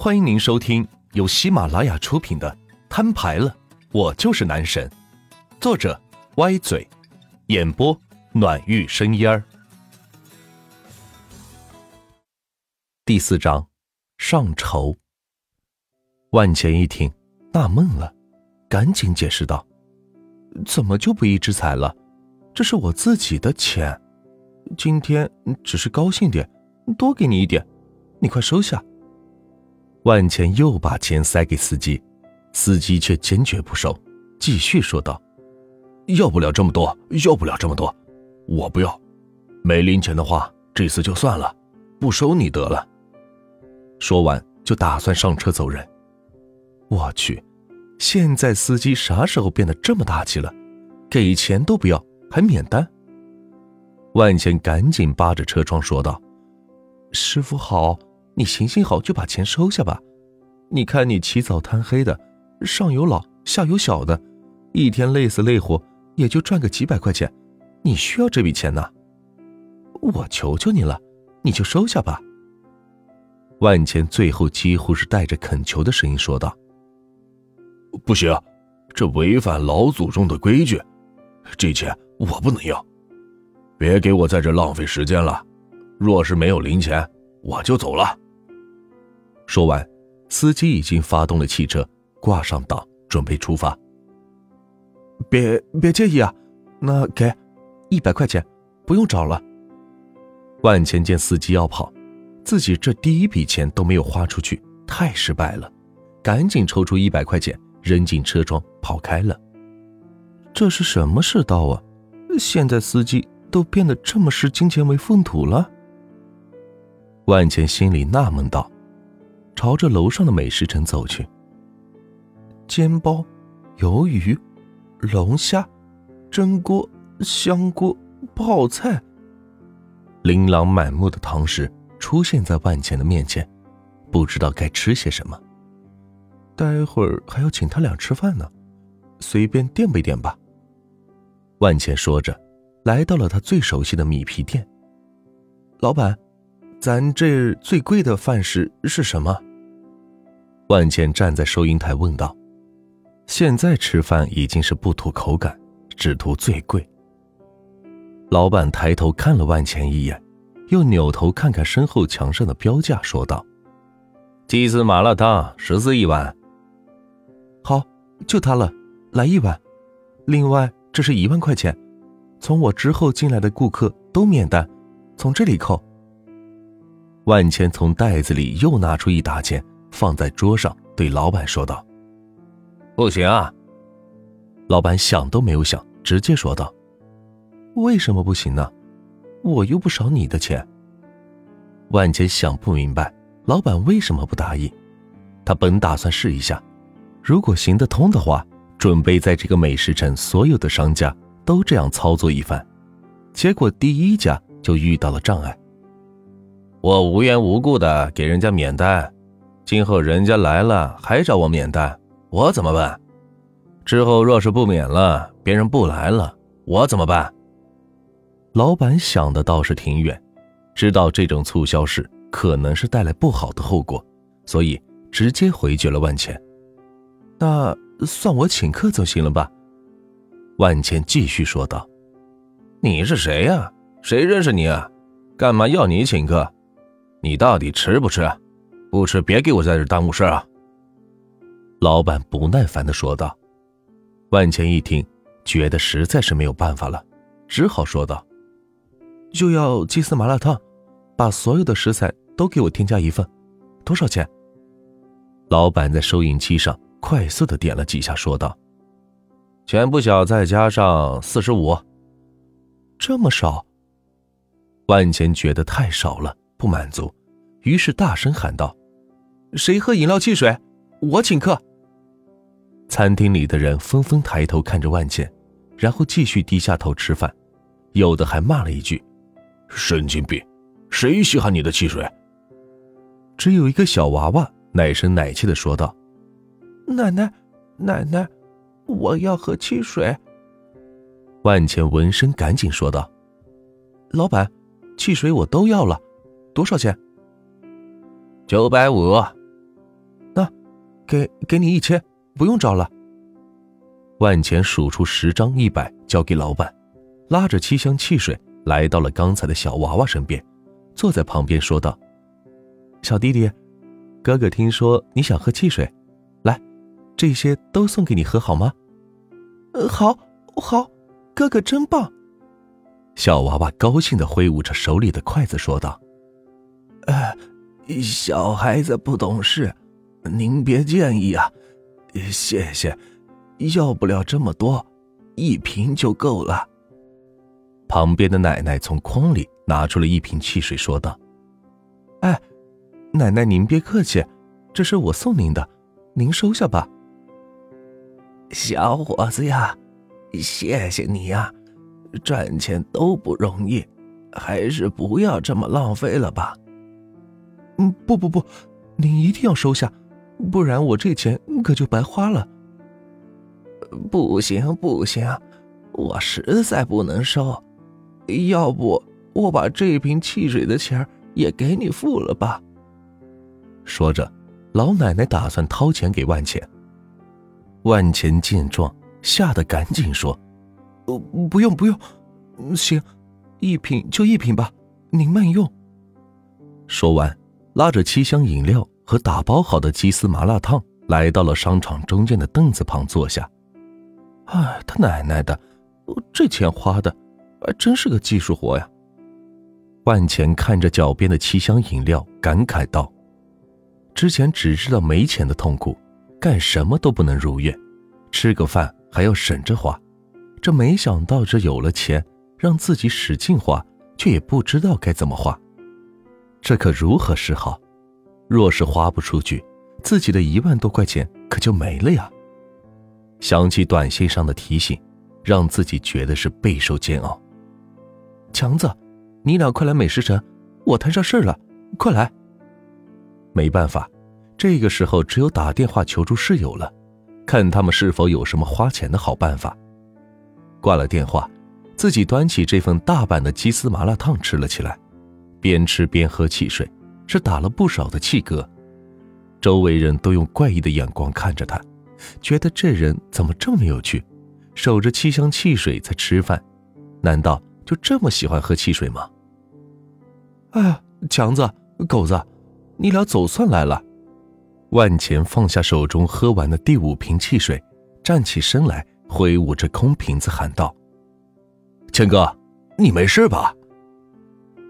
欢迎您收听由喜马拉雅出品的《摊牌了，我就是男神》，作者歪嘴，演播暖玉生烟儿。第四章，上愁。万钱一听，纳闷了，赶紧解释道：“怎么就不义之财了？这是我自己的钱，今天只是高兴点，多给你一点，你快收下。”万钱又把钱塞给司机，司机却坚决不收，继续说道：“要不了这么多，要不了这么多，我不要。没零钱的话，这次就算了，不收你得了。”说完就打算上车走人。我去，现在司机啥时候变得这么大气了？给钱都不要，还免单？万钱赶紧扒着车窗说道：“师傅好。”你行行好，就把钱收下吧。你看你起早贪黑的，上有老下有小的，一天累死累活也就赚个几百块钱，你需要这笔钱呢？我求求你了，你就收下吧。万钱最后几乎是带着恳求的声音说道：“不行，这违反老祖宗的规矩，这钱我不能要，别给我在这浪费时间了。若是没有零钱，我就走了。”说完，司机已经发动了汽车，挂上档，准备出发。别别介意啊，那给一百块钱，不用找了。万钱见司机要跑，自己这第一笔钱都没有花出去，太失败了，赶紧抽出一百块钱扔进车窗跑开了。这是什么世道啊？现在司机都变得这么视金钱为粪土了？万钱心里纳闷道。朝着楼上的美食城走去。煎包、鱿鱼、龙虾、蒸锅、香锅、泡菜，琳琅满目的汤食出现在万钱的面前，不知道该吃些什么。待会儿还要请他俩吃饭呢，随便垫吧垫吧。万钱说着，来到了他最熟悉的米皮店。老板，咱这最贵的饭食是什么？万茜站在收银台问道：“现在吃饭已经是不图口感，只图最贵。”老板抬头看了万茜一眼，又扭头看看身后墙上的标价，说道：“鸡丝麻辣烫十四一碗。”“好，就它了，来一碗。另外，这是一万块钱，从我之后进来的顾客都免单，从这里扣。”万茜从袋子里又拿出一沓钱。放在桌上，对老板说道：“不行啊！”老板想都没有想，直接说道：“为什么不行呢？我又不少你的钱。”万杰想不明白，老板为什么不答应。他本打算试一下，如果行得通的话，准备在这个美食城所有的商家都这样操作一番。结果第一家就遇到了障碍。我无缘无故的给人家免单。今后人家来了还找我免单，我怎么办？之后若是不免了，别人不来了，我怎么办？老板想的倒是挺远，知道这种促销式可能是带来不好的后果，所以直接回绝了万钱。那算我请客就行了吧？万钱继续说道：“你是谁呀？谁认识你啊？干嘛要你请客？你到底吃不吃？”不吃，别给我在这耽误事啊！老板不耐烦的说道。万钱一听，觉得实在是没有办法了，只好说道：“就要鸡丝麻辣烫，把所有的食材都给我添加一份，多少钱？”老板在收银机上快速的点了几下，说道：“全部小再加上四十五。”这么少？万钱觉得太少了，不满足，于是大声喊道。谁喝饮料汽水？我请客。餐厅里的人纷纷抬头看着万茜，然后继续低下头吃饭，有的还骂了一句：“神经病！谁稀罕你的汽水？”只有一个小娃娃奶声奶气的说道：“奶奶，奶奶，我要喝汽水。”万茜闻声赶紧说道：“老板，汽水我都要了，多少钱？”九百五。那给给你一千，不用找了。万钱数出十张一百，交给老板，拉着七箱汽水来到了刚才的小娃娃身边，坐在旁边说道：“小弟弟，哥哥听说你想喝汽水，来，这些都送给你喝好吗？”“呃，好，好，哥哥真棒。”小娃娃高兴的挥舞着手里的筷子说道：“呃，小孩子不懂事，您别介意啊，谢谢。”要不了这么多，一瓶就够了。旁边的奶奶从筐里拿出了一瓶汽水，说道：“哎，奶奶您别客气，这是我送您的，您收下吧。”小伙子呀，谢谢你呀，赚钱都不容易，还是不要这么浪费了吧。嗯，不不不，您一定要收下，不然我这钱可就白花了。不行不行，我实在不能收。要不我把这瓶汽水的钱也给你付了吧。说着，老奶奶打算掏钱给万钱。万钱见状，吓得赶紧说：“，不用不用，行，一瓶就一瓶吧，您慢用。”说完，拉着七箱饮料和打包好的鸡丝麻辣烫，来到了商场中间的凳子旁坐下。哎，他奶奶的，这钱花的，还真是个技术活呀！万钱看着脚边的七箱饮料，感慨道：“之前只知道没钱的痛苦，干什么都不能如愿，吃个饭还要省着花。这没想到，这有了钱，让自己使劲花，却也不知道该怎么花。这可如何是好？若是花不出去，自己的一万多块钱可就没了呀！”想起短信上的提醒，让自己觉得是备受煎熬。强子，你俩快来美食城，我摊上事了，快来！没办法，这个时候只有打电话求助室友了，看他们是否有什么花钱的好办法。挂了电话，自己端起这份大版的鸡丝麻辣烫吃了起来，边吃边喝汽水，是打了不少的气嗝。周围人都用怪异的眼光看着他。觉得这人怎么这么有趣，守着七箱汽水在吃饭，难道就这么喜欢喝汽水吗？哎，强子、狗子，你俩总算来了。万钱放下手中喝完的第五瓶汽水，站起身来，挥舞着空瓶子喊道：“钱哥，你没事吧？”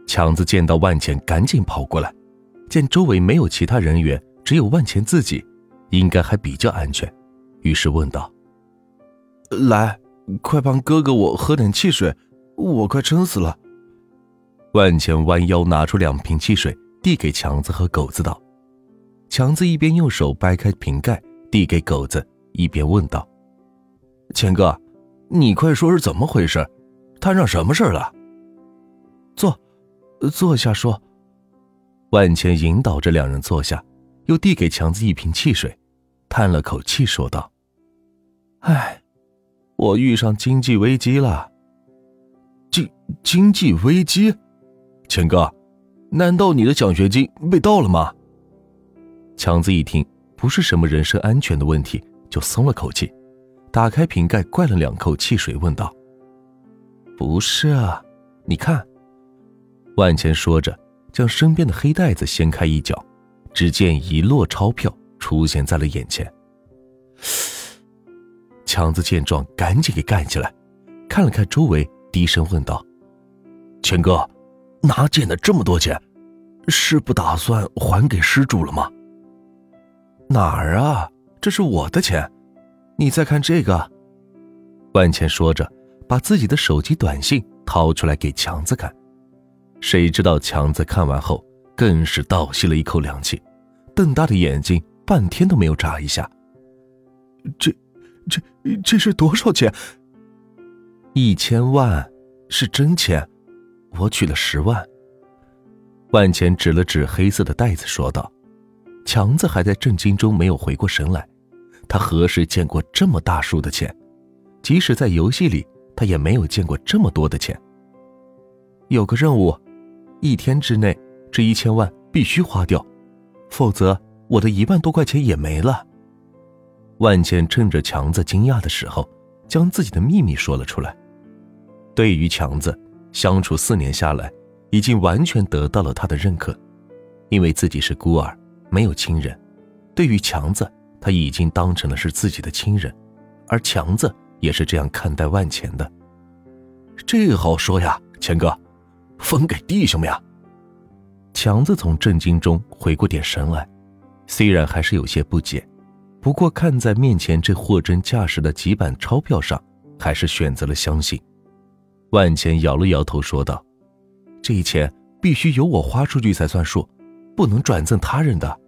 强子见到万钱，赶紧跑过来，见周围没有其他人员，只有万钱自己，应该还比较安全。于是问道：“来，快帮哥哥我喝点汽水，我快撑死了。”万钱弯腰拿出两瓶汽水，递给强子和狗子道：“强子一边用手掰开瓶盖递给狗子，一边问道：‘钱哥，你快说是怎么回事？摊上什么事了？’坐，坐下说。”万钱引导着两人坐下，又递给强子一瓶汽水。叹了口气，说道：“哎，我遇上经济危机了。经经济危机，钱哥，难道你的奖学金被盗了吗？”强子一听不是什么人身安全的问题，就松了口气，打开瓶盖灌了两口汽水，问道：“不是啊，你看。”万钱说着，将身边的黑袋子掀开一角，只见一摞钞票。出现在了眼前。强子见状，赶紧给干起来，看了看周围，低声问道：“钱哥，哪捡的这么多钱？是不打算还给失主了吗？”“哪儿啊？这是我的钱。你再看这个。”万钱说着，把自己的手机短信掏出来给强子看。谁知道强子看完后，更是倒吸了一口凉气，瞪大的眼睛。半天都没有眨一下。这、这、这是多少钱？一千万，是真钱。我取了十万。万钱指了指黑色的袋子，说道：“强子还在震惊中没有回过神来。他何时见过这么大数的钱？即使在游戏里，他也没有见过这么多的钱。有个任务，一天之内，这一千万必须花掉，否则……”我的一万多块钱也没了。万茜趁着强子惊讶的时候，将自己的秘密说了出来。对于强子，相处四年下来，已经完全得到了他的认可，因为自己是孤儿，没有亲人。对于强子，他已经当成了是自己的亲人，而强子也是这样看待万钱的。这好说呀，钱哥，分给弟兄们呀。强子从震惊中回过点神来，虽然还是有些不解，不过看在面前这货真价实的几板钞票上，还是选择了相信。万钱摇了摇头说道：“这一钱必须由我花出去才算数，不能转赠他人的。”